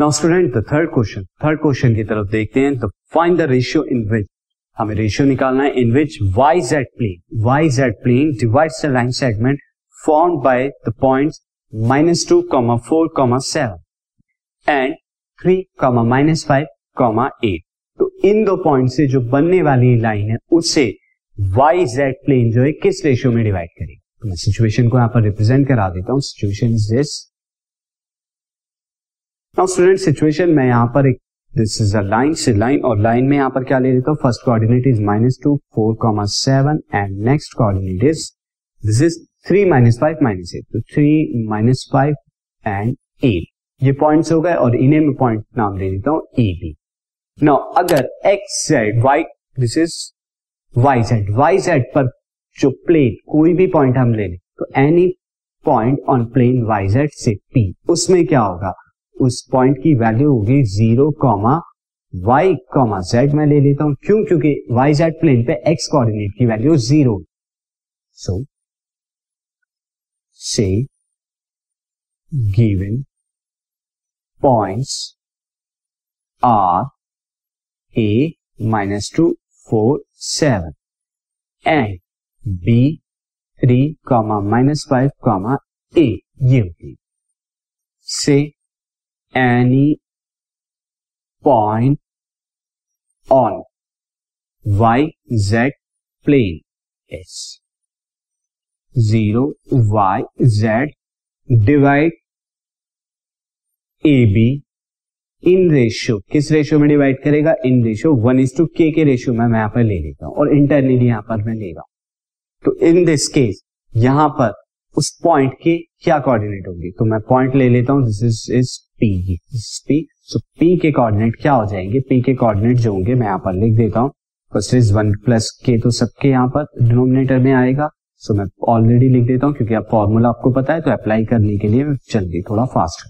Now student the third question third question की तरफ़ देखते हैं तो find the ratio in which हमें रेशियो निकालना है in which Y Z plane Y Z plane divides the line segment form by the points minus two comma four comma seven and three comma minus five comma eight तो इन दो point से जो बनने वाली line है, उससे Y Z plane जो है, किस रेशियो में डिवाइड करेगी? तो मैं सिचुएशन को यहाँ पर रिप्रेजेंट करा देता हूँ. Situation is this now student situation में यहाँ पर एक दिस इज़ अ लाइन से लाइन और लाइन में यहाँ पर क्या ले लेता हूँ? First coordinate is minus two four comma seven and next coordinate is this is three minus five minus eight तो three minus five and eight ये पॉइंट्स हो गए, और इन्हें मैं पॉइंट नाम दे देता हूँ ए बी नाउ अगर X Z Y this is Y Z Y Z पर जो प्लेन कोई भी पॉइंट हम ले लें तो any point on plane Y Z से पी उसमें क्या होगा? उस पॉइंट की वैल्यू होगी zero comma Y comma Z मैं ले लेता हूँ। क्यों? क्योंकि वाई जेड प्लेन पे एक्स कोऑर्डिनेट की value zero so say given points are A minus two four seven and B three comma minus five comma A ये होगी। Say any point on Y Z plane is zero Y Z divide A B in ratio किस ratio में divide करेगा? In ratio one is to K के ratio में मैं यहाँ पर ले लेता हूँ और इंटरनली यहाँ पर मैं ले रहा हूँ। तो इन दिस केस यहाँ पर उस पॉइंट के क्या कोऑर्डिनेट होगी? तो मैं पॉइंट ले लेता हूँ। This is is P P so P के कोऑर्डिनेट क्या हो जाएँगे? पी के कोऑर्डिनेट जो होंगे, मैं यहाँ पर लिख देता हूँ। फ़र्स्ट इज़ वन प्लस के तो सबके यहाँ पर डिनोमिनेटर में आएगा। सो मैं ऑलरेडी लिख देता हूँ, क्योंकि अब फॉर्मूला आपको पता है तो अप्लाई करने के लिए जल्दी, थोड़ा फास्ट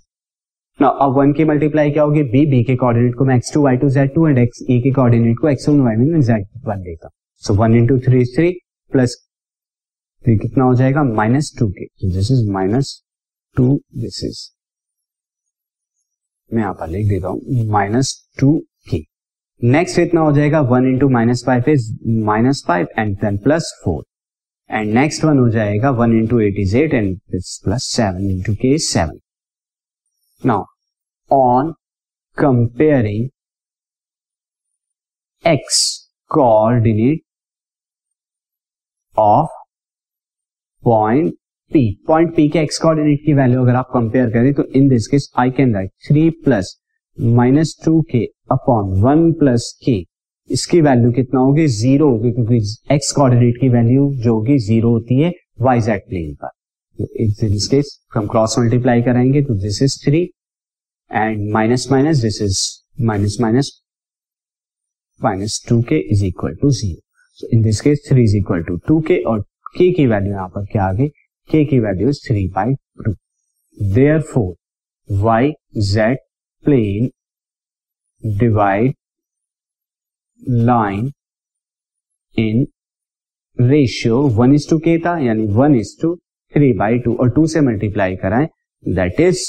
ना अब वन की मल्टीप्लाई क्या होगी? बी बी के कोऑर्डिनेट को मैं X two Y two Z two and X A के कोऑर्डिनेट को X one Y one Z one देगा so one into three three plus three कितना हो जाएगा? Minus two K this is minus two this is मैं यहाँ पर लिख देता हूँ माइनस टू के नेक्स्ट इतना हो जाएगा? One into minus five is minus five and then plus four and next one हो जाएगा one into eight is eight and plus seven into K is seven now on comparing X coordinate of point P, point P के x coordinate की value अगर आप compare करें तो in this case I can write three plus minus two K upon one plus K इसकी value कितना होगी? Zero होगी क्योंकि x कोऑर्डिनेट की वैल्यू जो होगी ज़ीरो होती है वाई जेड प्लेन पर. दिस केस हम क्रॉस मल्टीप्लाई करेंगे तो this is three and minus minus this is minus minus minus two K is equal to zero in this case three is equal to two K और के की value यहाँ पर क्या आ गई? के की value is three by two there four Y Z plane divide line in ratio one is to के था, यानी one is to three by two और टू से मल्टीप्लाई कराएँ that is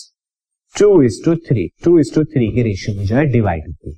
two is to three two is to three के ratio में जो है डिवाइड होती है।